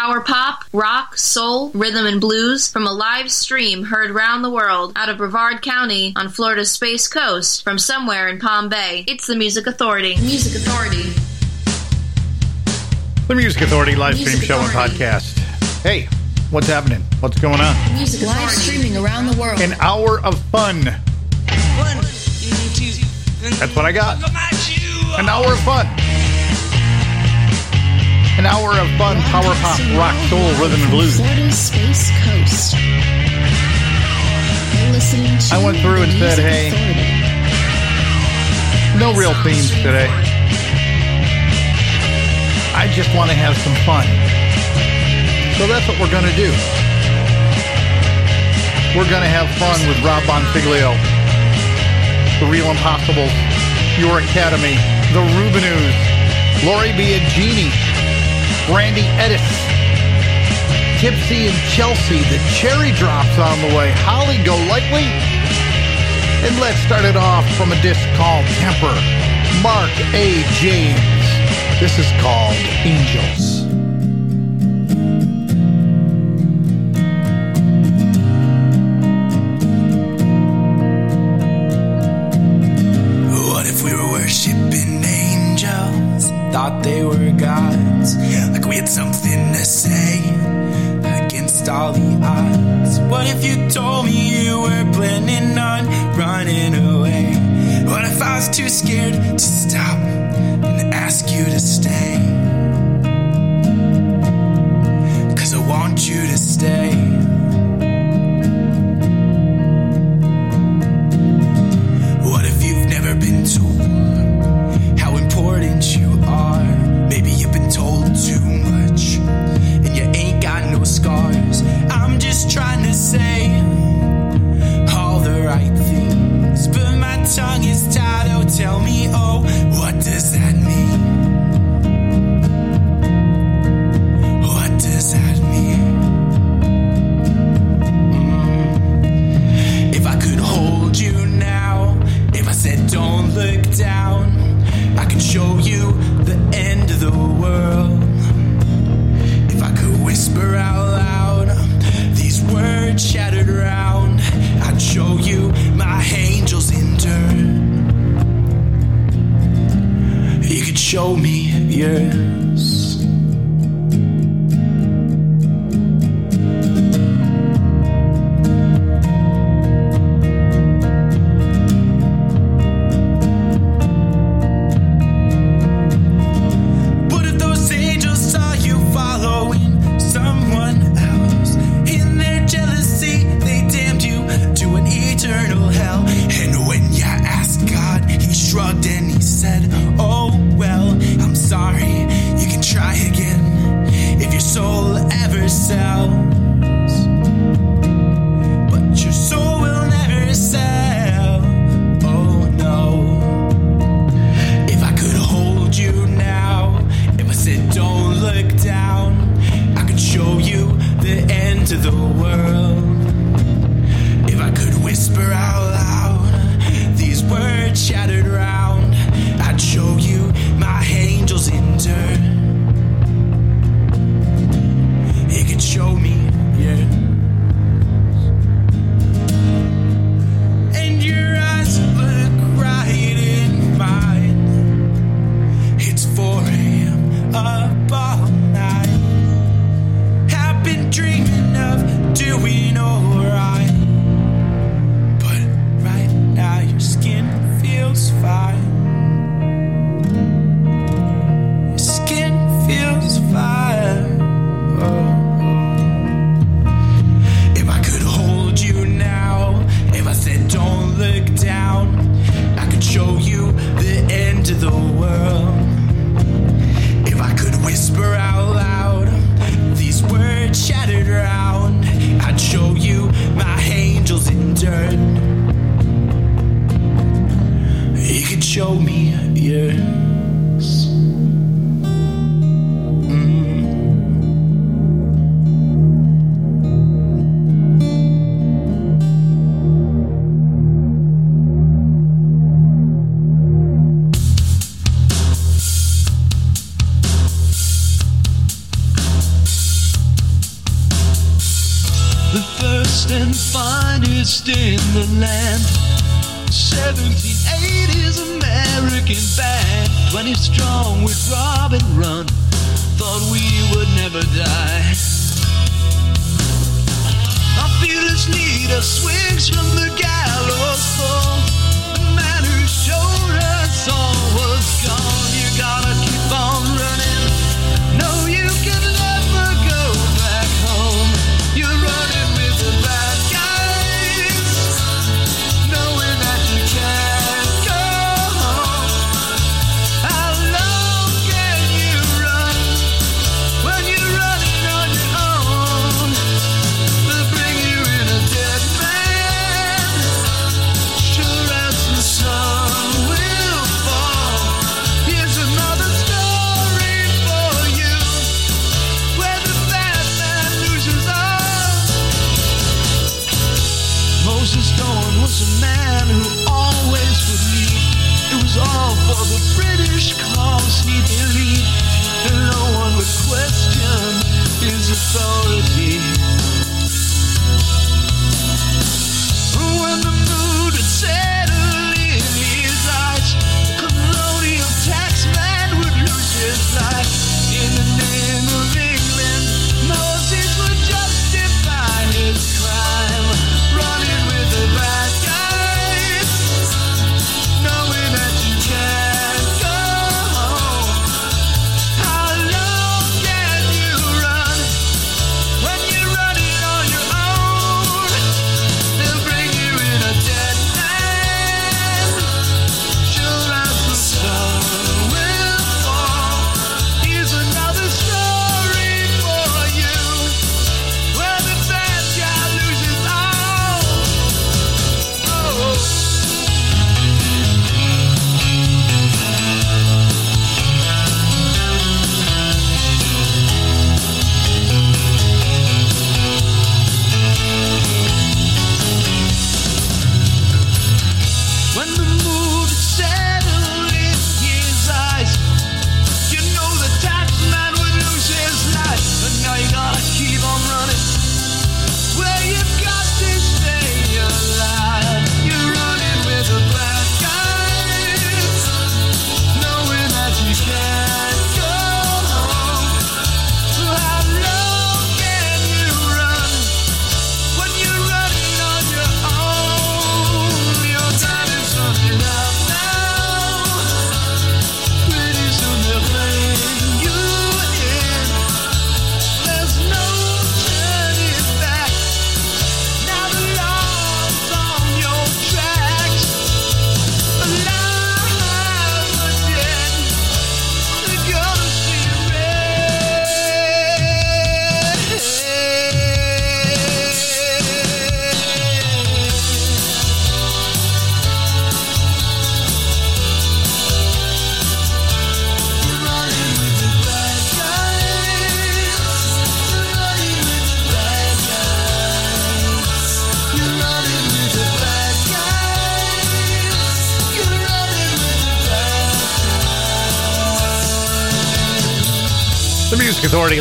power pop, rock, soul, rhythm, and blues from a live stream heard round the world out of Brevard County on Florida's Space Coast from somewhere in Palm Bay. It's the Music Authority. Music Authority. The Music Authority live stream Music show and podcast. Hey, what's happening? What's going on? Music Live streaming around the world. An hour of fun. That's what I got. An hour of fun. An hour of fun, power pop, rock, soul, rhythm, and blues. Space Coast. You're listening to I went through and said, hey. No real themes today. I just want to have some fun. So that's what we're going to do. We're going to have fun with Rob Bonfiglio, The Real Impossibles, Your Academy, The Rubinoos, Lori Biagini, Randy Edis, Tipsy and Chelsea, The Cherry Drops on the way, Holly Golightly, and let's start it off from a disc called Temper. Mark A. James. This is called Angels. All the odds. What if you told me you were planning on running away? What if I was too scared to stop and ask you to stay? Cause I want you to stay. What if you've never been told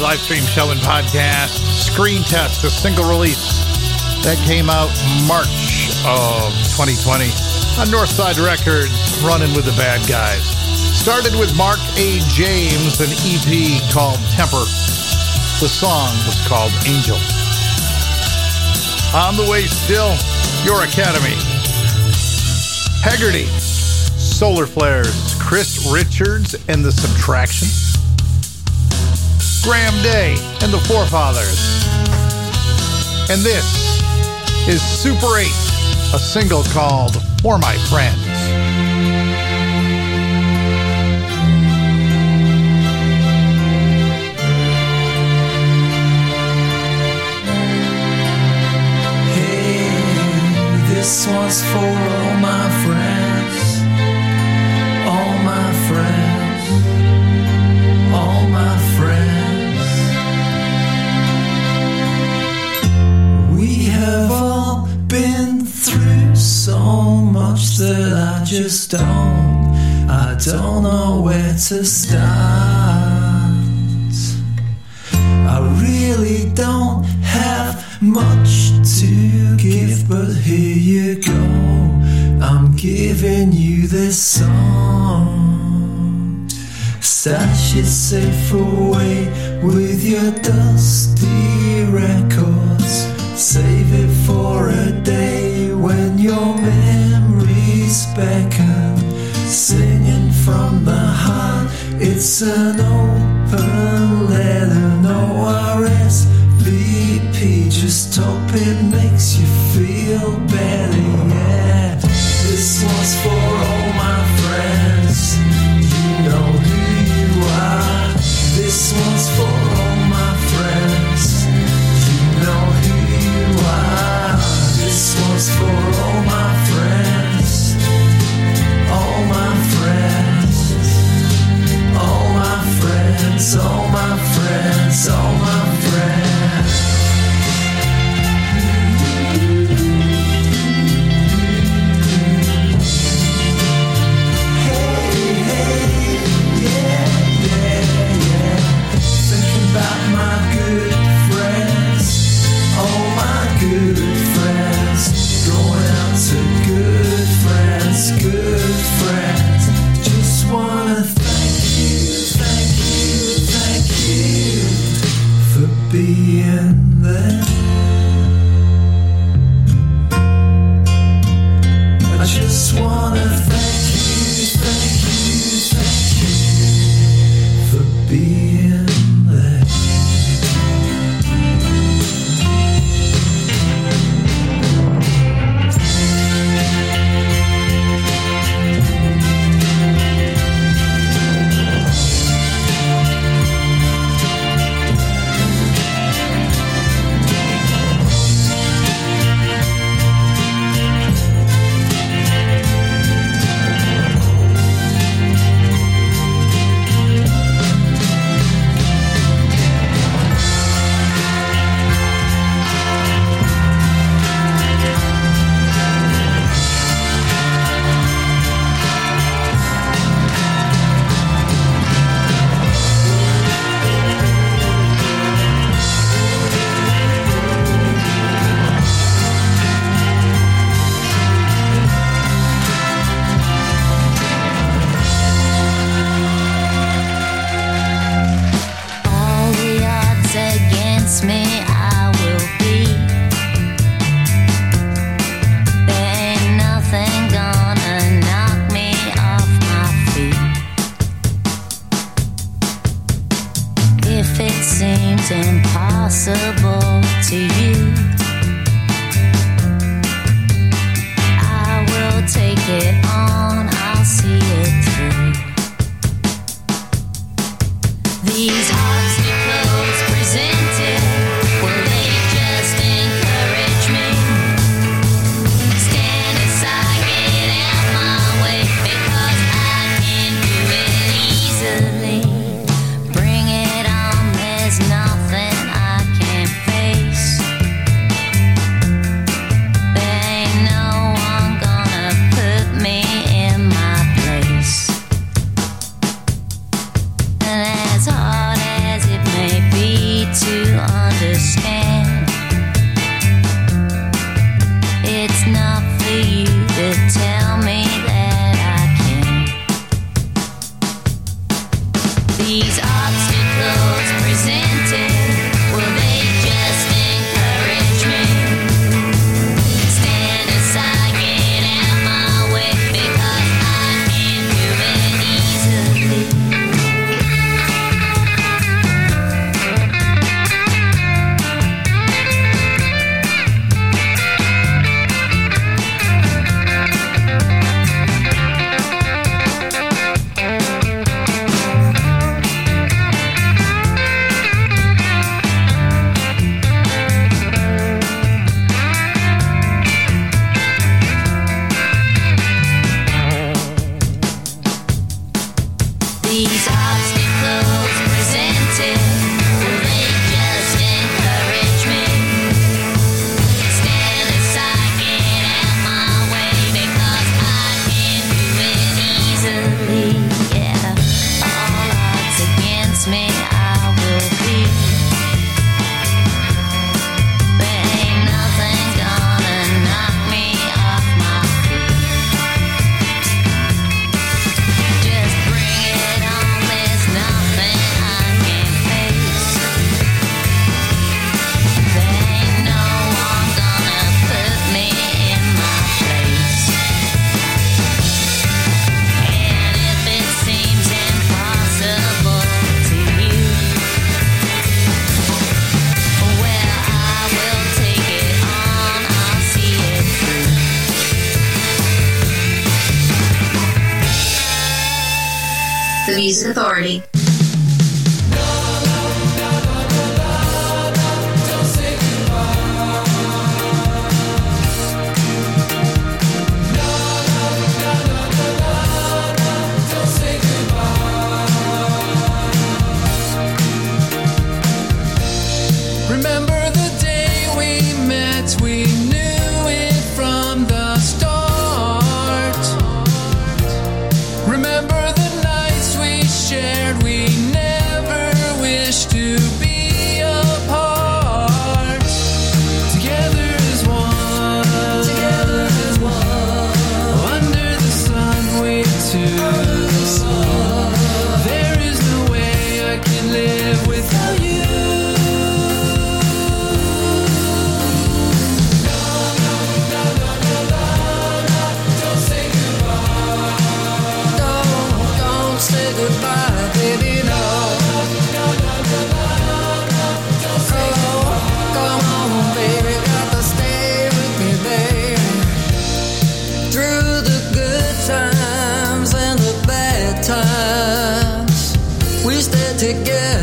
live stream show and podcast, Screen Test, a single release that came out March of 2020 on Northside Records, running with the bad guys. Started with Mark A. James, an EP called Temper. The song was called Angel. On the way still, your academy. Haggerty, Solar Flares, Chris Richards, and the Subtraction. Graham Day and the Forefathers. And this is Super 8, a single called For My Friend. stone. I don't know where to start. I really don't have much to give, but here you go. I'm giving you this song. Stash it safe away with your dust. again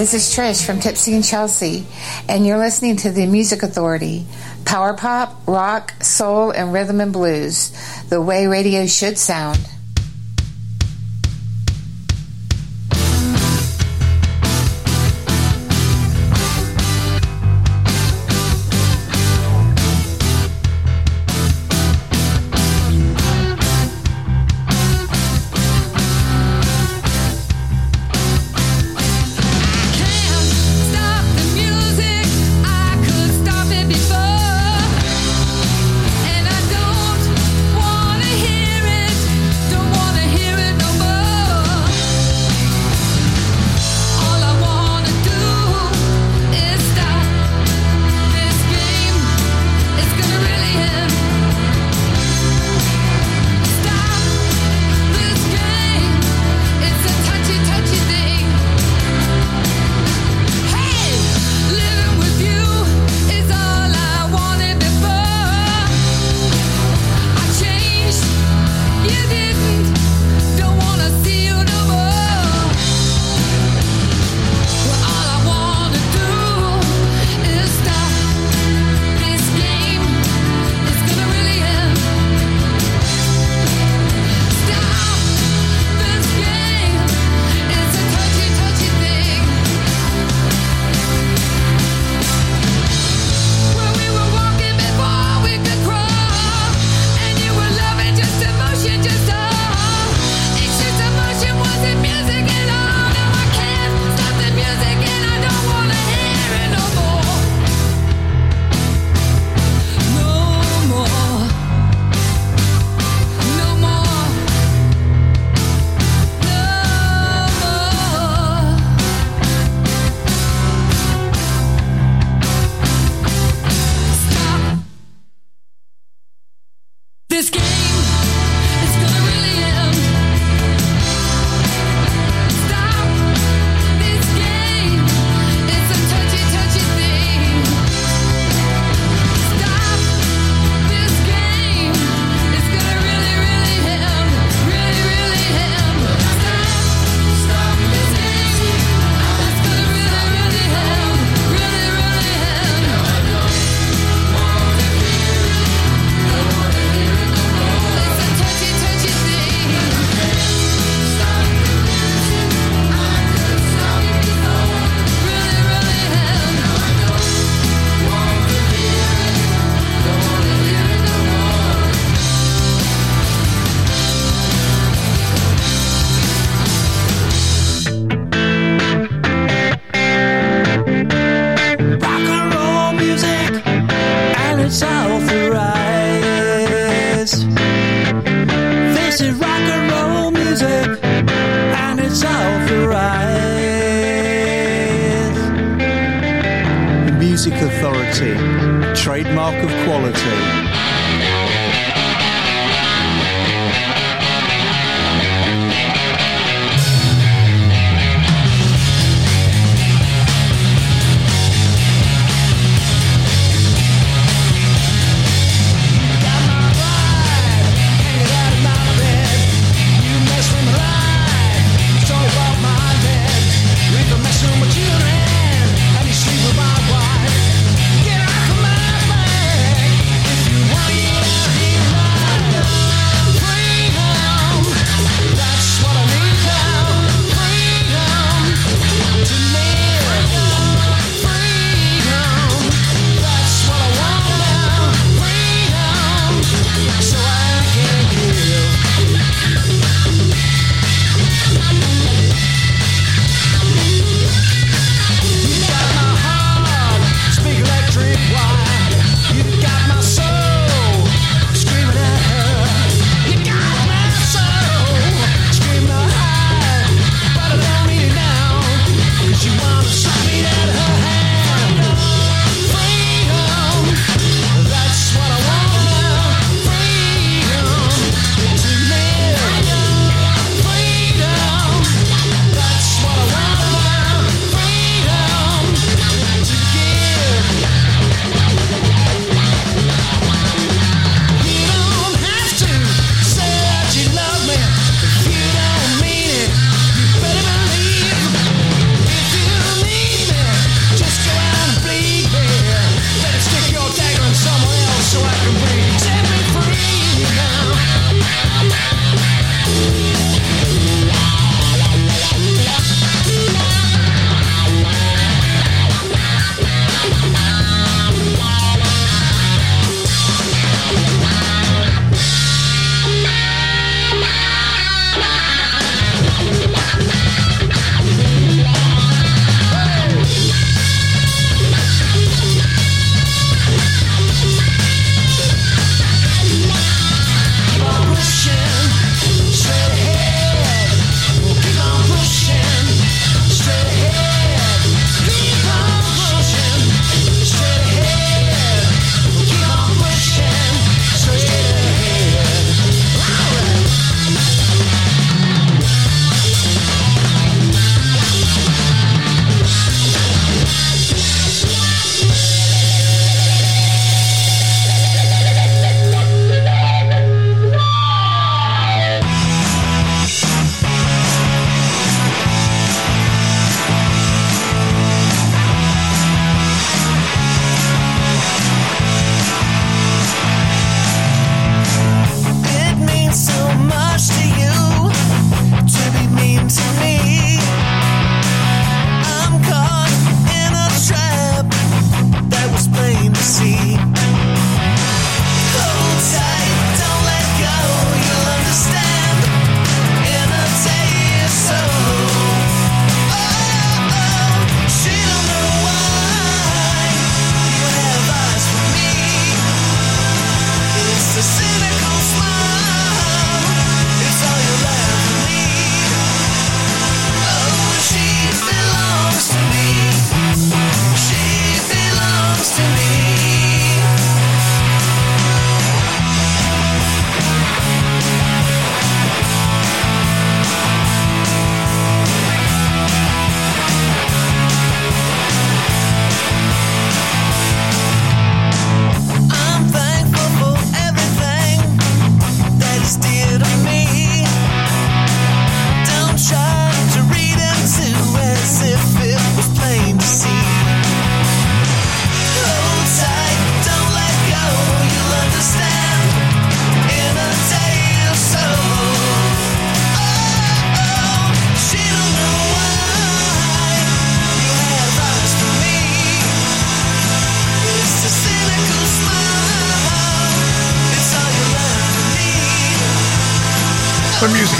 this is Trish from Tipsy and Chelsea, and you're listening to the Music Authority Power Pop, Rock, Soul, and Rhythm and Blues, the way radio should sound.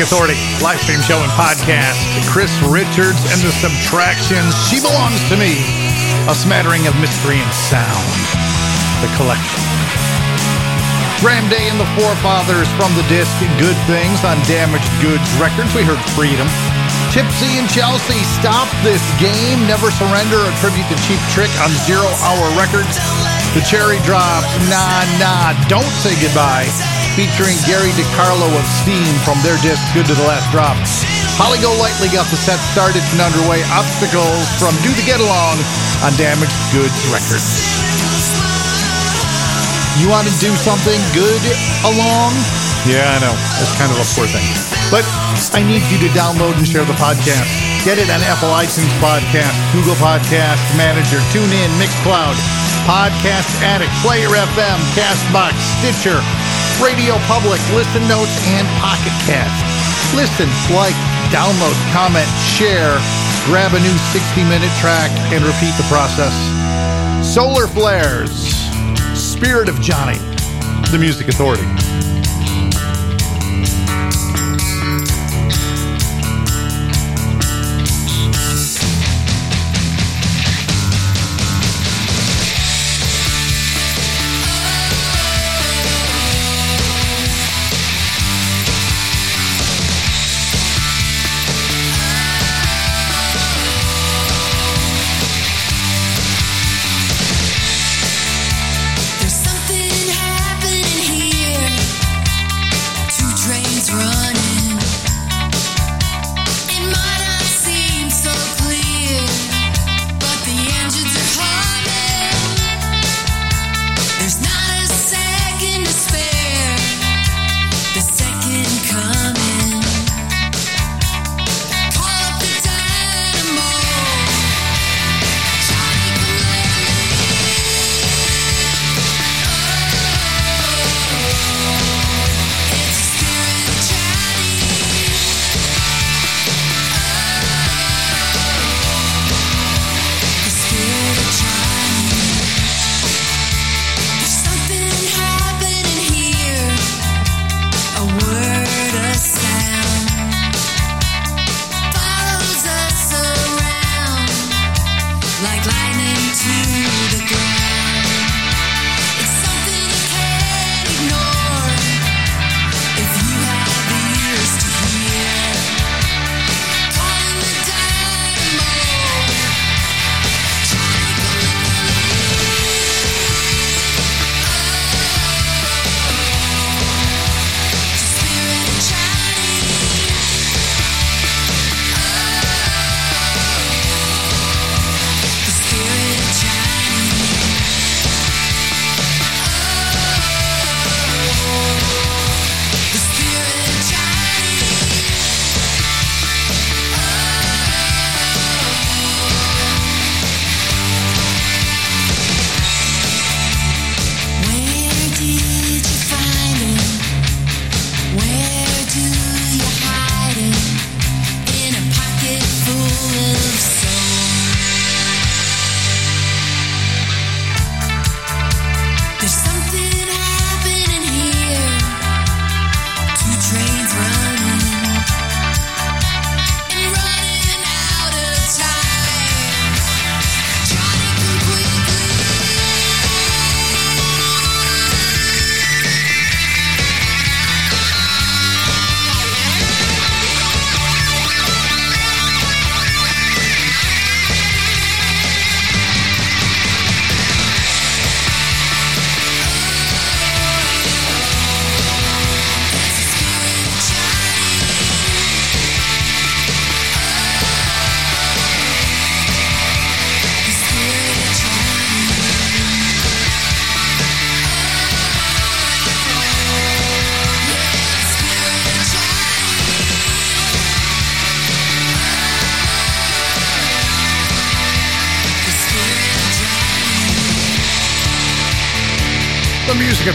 Authority live stream show and podcast. Chris Richards and the Subtractions. She belongs to me. A smattering of mystery and sound. The collection. Graham Day and the Forefathers from the disc Good Things on Damaged Goods Records. We heard Freedom. Tipsy and Chelsea, Stop This Game, Never Surrender, a tribute to Cheap Trick on Zero Hour Records. The Cherry Drops, Nah Nah, Don't Say Goodbye, featuring Gary DeCarlo of Steam from their disc Good to the Last Drop. Holly Golightly got the set started and underway. Obstacles from Do the Get Along on Damaged Goods Records. You want to do something good along? Yeah, I know. That's kind of a poor thing. But I need you to download and share the podcast. Get it on Apple iTunes Podcast, Google Podcast Manager, TuneIn, Mixcloud, Podcast Addict, Player FM, Castbox, Stitcher, Radio Public, Listen Notes, and Pocket Cast. Listen, like, download, comment, share, grab a new 60 minute track, and repeat the process. Solar Flares. Spirit of Johnny, the Music Authority.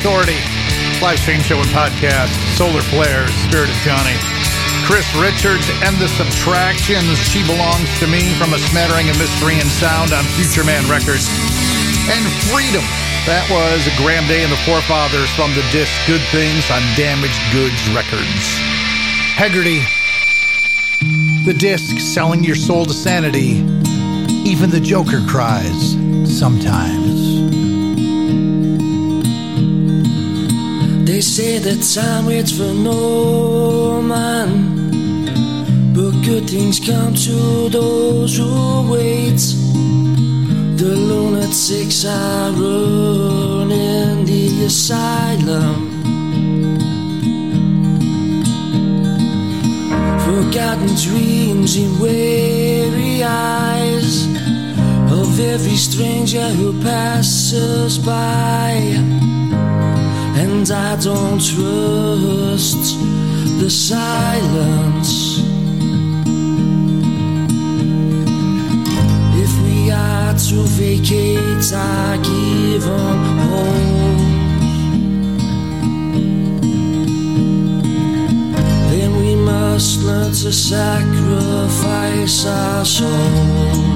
Authority, live stream show and podcast, Solar Flares, Spirit of Johnny. Chris Richards and the Subtractions, She Belongs to Me from a smattering of mystery and sound on Future Man Records. And Freedom, that was Graham Day and the Forefathers from the disc Good Things on Damaged Goods Records. Hegarty, the disc selling your soul to sanity. Even the Joker cries sometimes. They say that time waits for no man, but good things come to those who wait. The lunatics are running the asylum. Forgotten dreams in weary eyes of every stranger who passes by. And I don't trust the silence. If we are to vacate our given home, then we must learn to sacrifice our souls.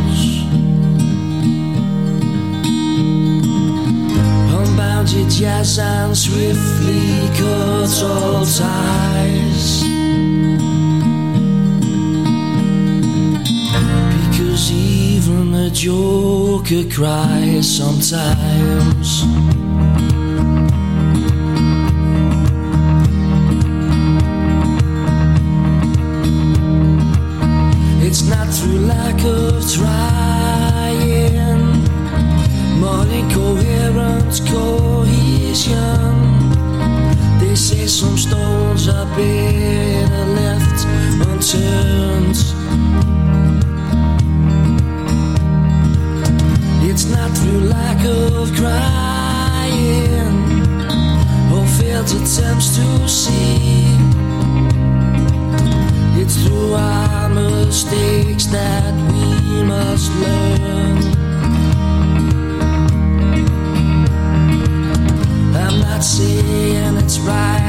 Your jazz and swiftly cut all ties. Because even a joker cries sometimes. It's not through lack of trying, some stones are better left unturned. It's not through lack of crying or failed attempts to see. It's through our mistakes that we must learn. I'm not saying it's right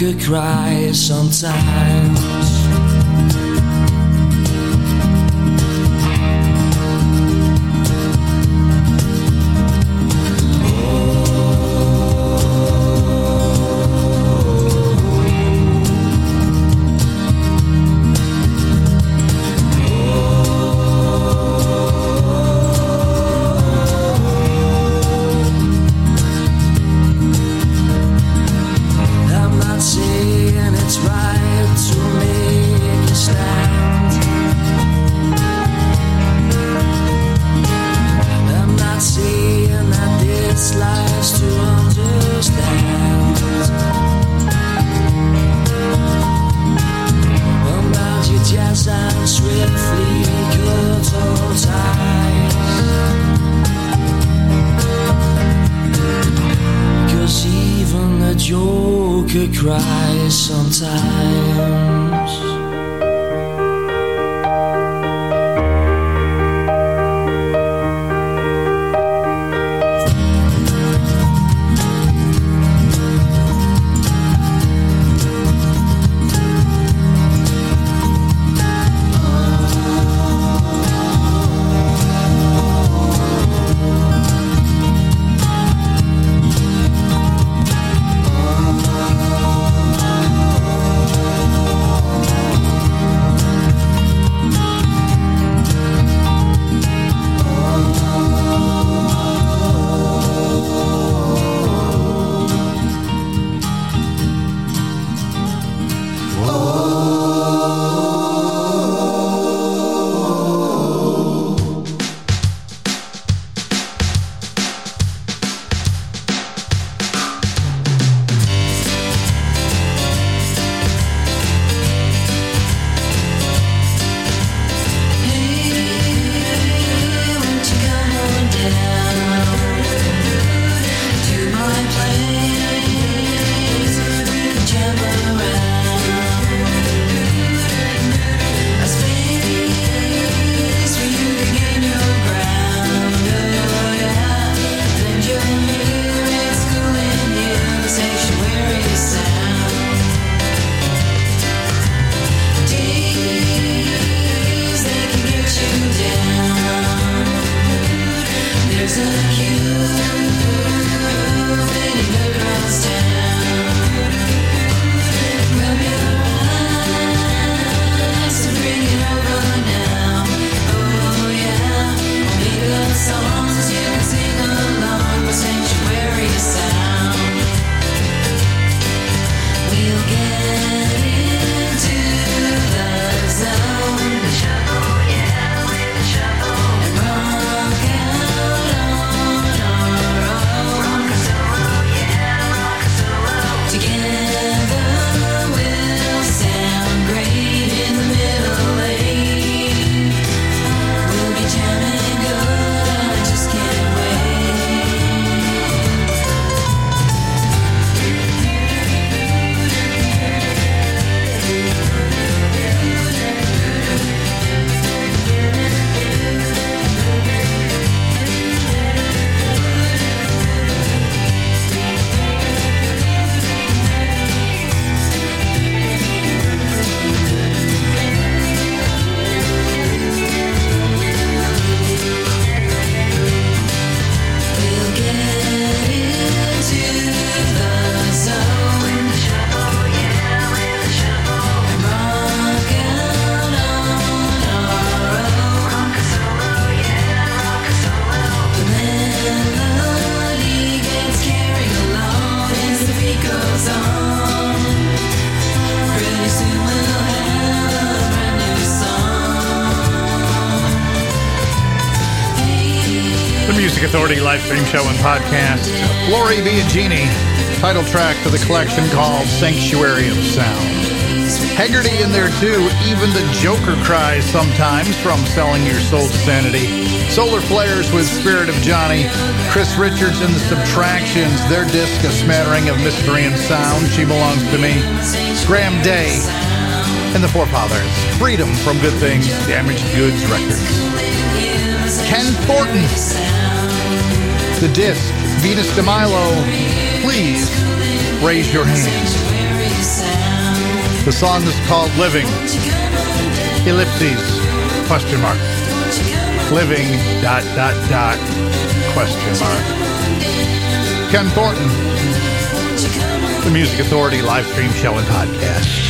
joker cries sometimes. show and podcast. Lori Biagini, title track to the collection called Sanctuary of Sound. Haggerty in there too, even the Joker cries sometimes from Selling Your Soul to Sanity. Solar Flares with Spirit of Johnny. Chris Richards and the Subtractions, their disc, A Smattering of Mystery and Sound, She Belongs to Me. Graham Day, and the forefathers. Freedom from good things, damaged goods records. Ken Thornton the disc, Venus de Milo, please raise your hands. The song is called Living. Ellipses, question mark. Living, dot, dot, dot, question mark. Ken Thornton, the Music Authority live stream show and podcast.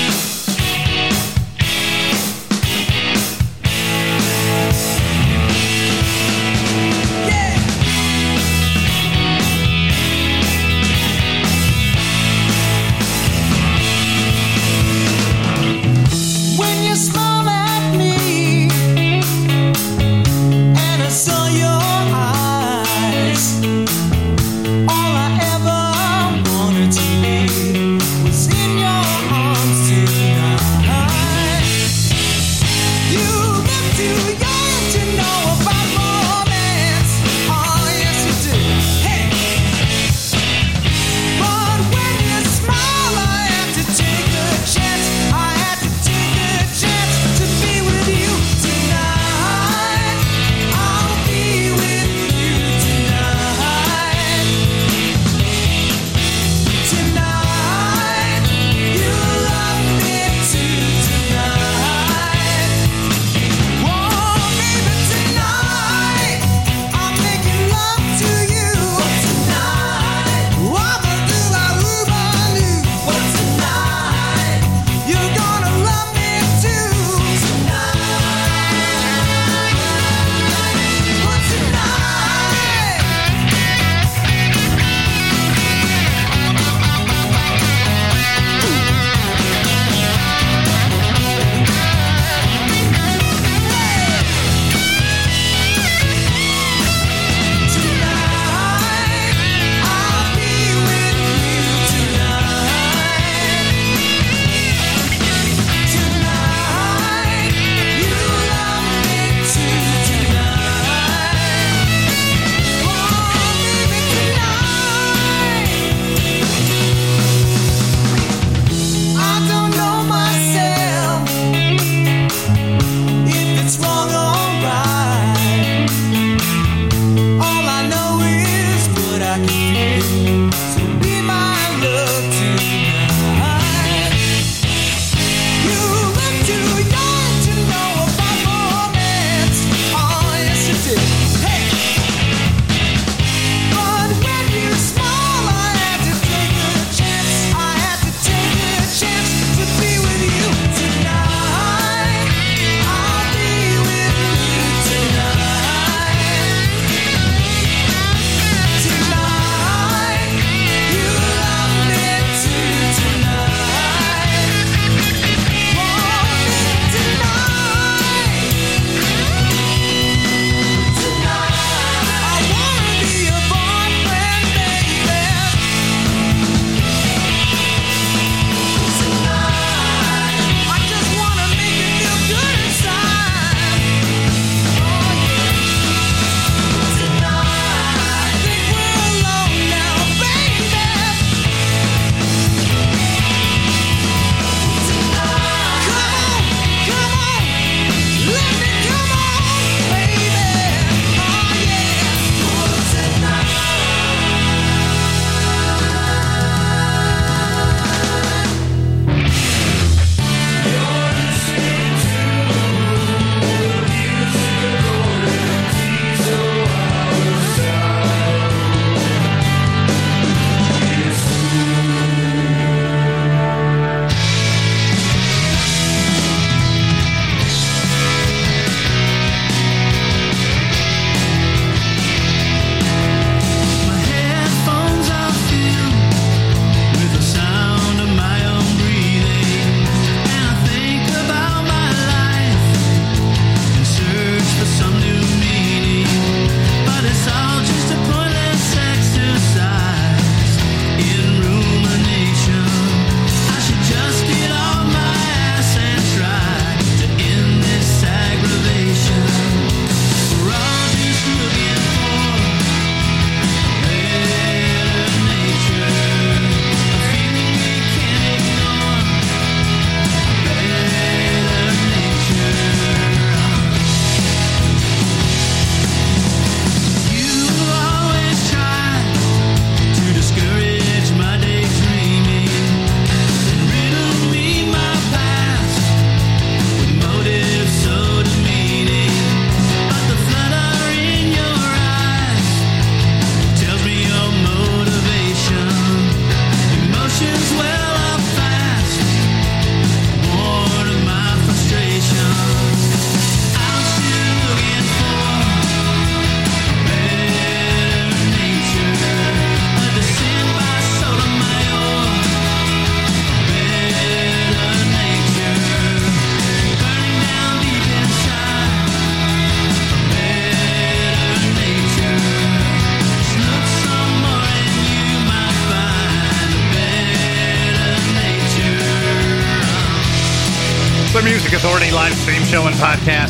Live stream show and podcast.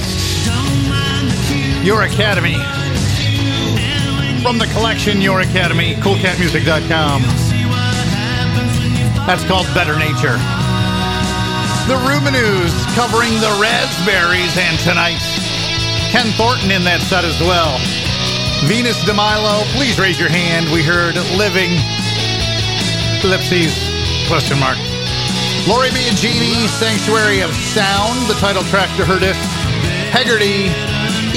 Your Academy. From the collection Your Academy, coolcatmusic.com. That's called Better Nature. The Rubinoos covering the Raspberries, and tonight, Ken Thornton in that set as well. Venus DeMilo, please raise your hand. We heard Living, ellipses, question mark. Lori Biagini, Sanctuary of Sound, the title track to her disc. Hegarty,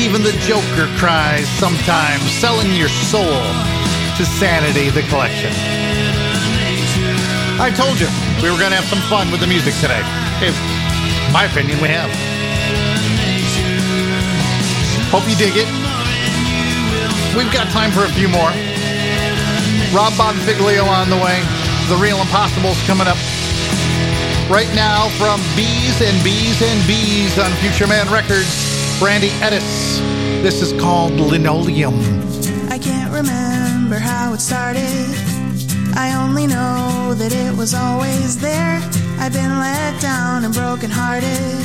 Even the Joker Cries Sometimes, Selling Your Soul to Sanity, the collection. I told you we were going to have some fun with the music today. In my opinion, we have. Hope you dig it. We've got time for a few more. Rob Bonfiglio on the way. The Real Impossible's coming up. Right now from Bees and Bees and Bees on Future Man Records, Brandy Edis. This is called Linoleum. I can't remember how it started. I only know that it was always there. I've been let down and broken hearted.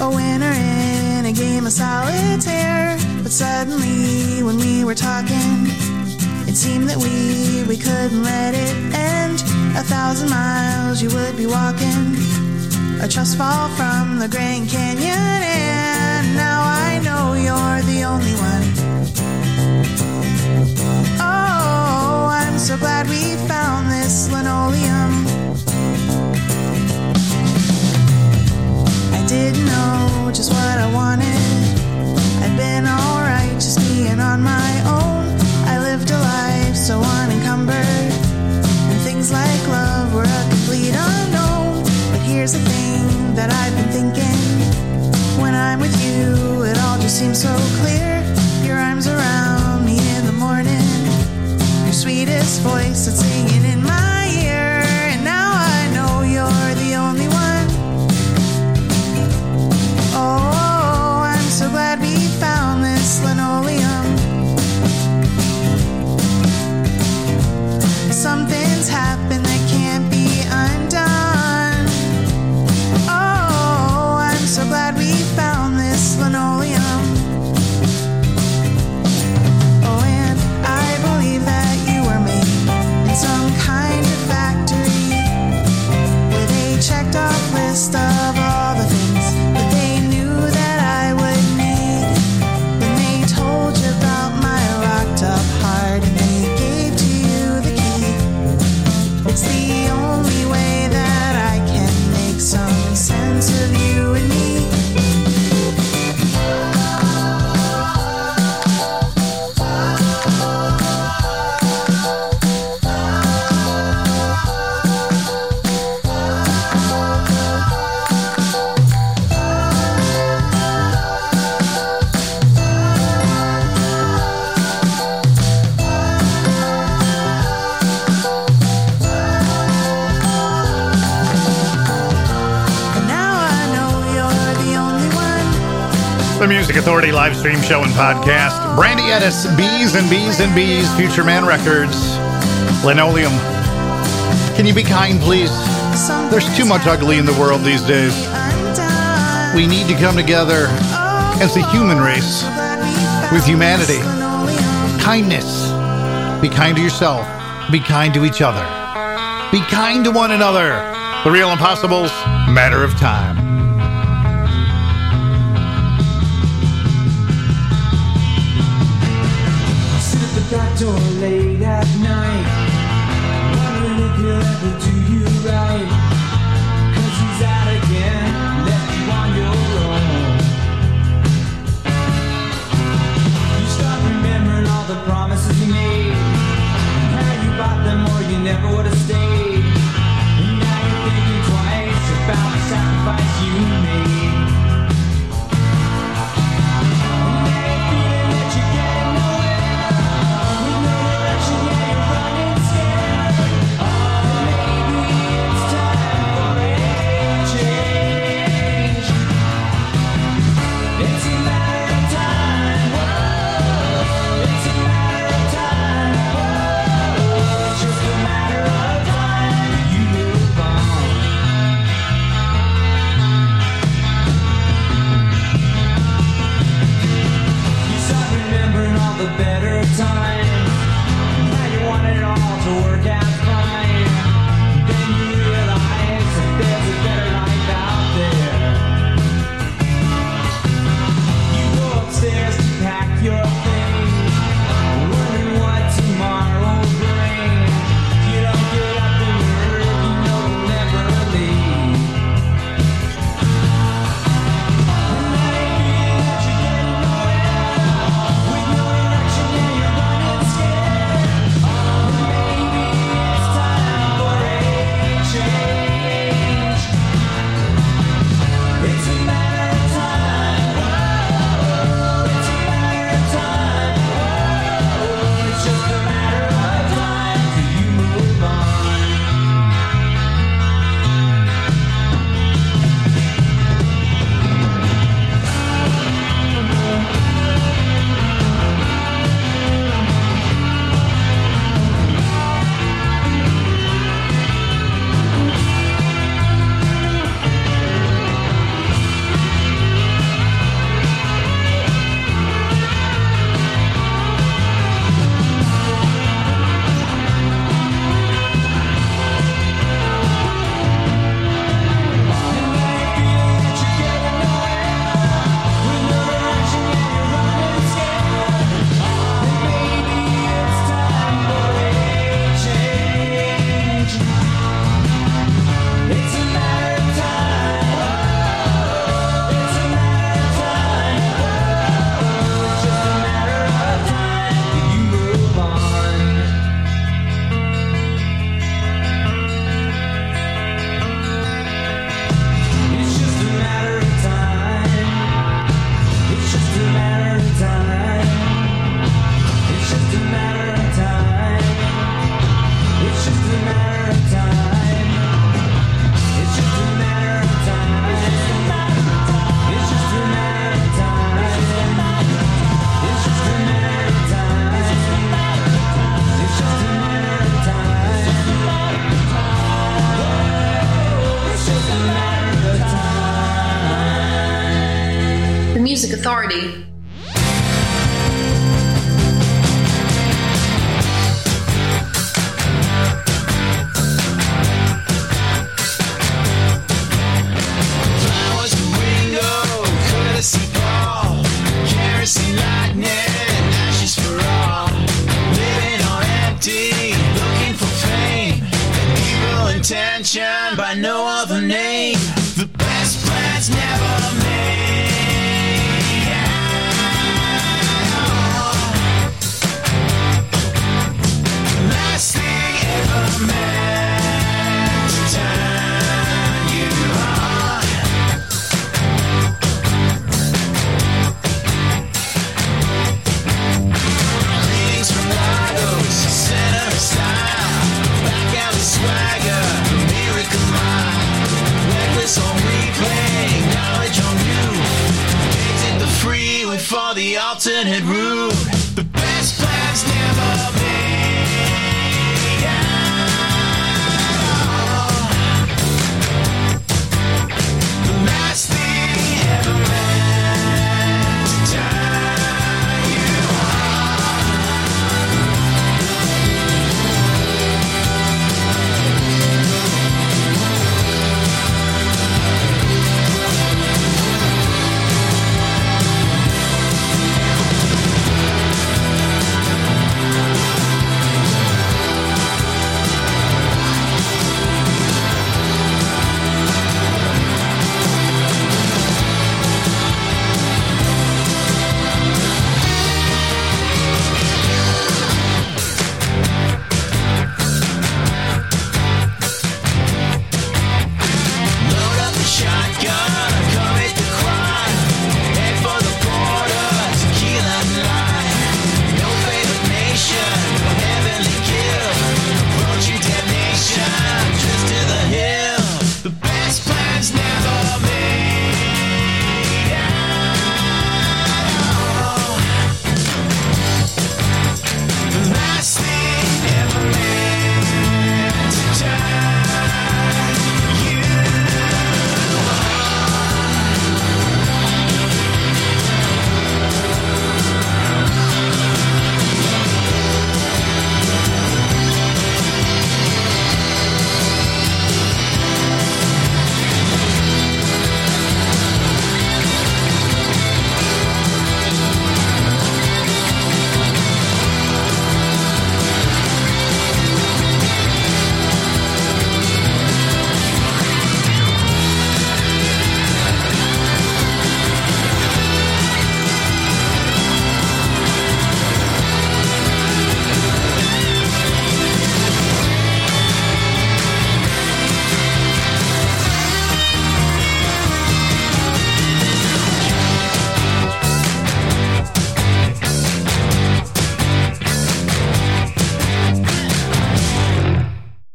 A winner in a game of solitaire. But suddenly, when we were talking, it seemed that we, we couldn't let it end. A thousand miles you would be walking. A trust fall from the Grand Canyon. the Music Authority live stream show and podcast. Brandy Edis, Bees and Bees and Bees, Future Man Records, Linoleum. Can you be kind, please? There's too much ugly in the world these days. We need to come together as a human race with humanity. Kindness. Be kind to yourself. Be kind to each other. Be kind to one another. The Real Impossibles, Matter of Time. or late at night. Wondering if you'll ever do you right.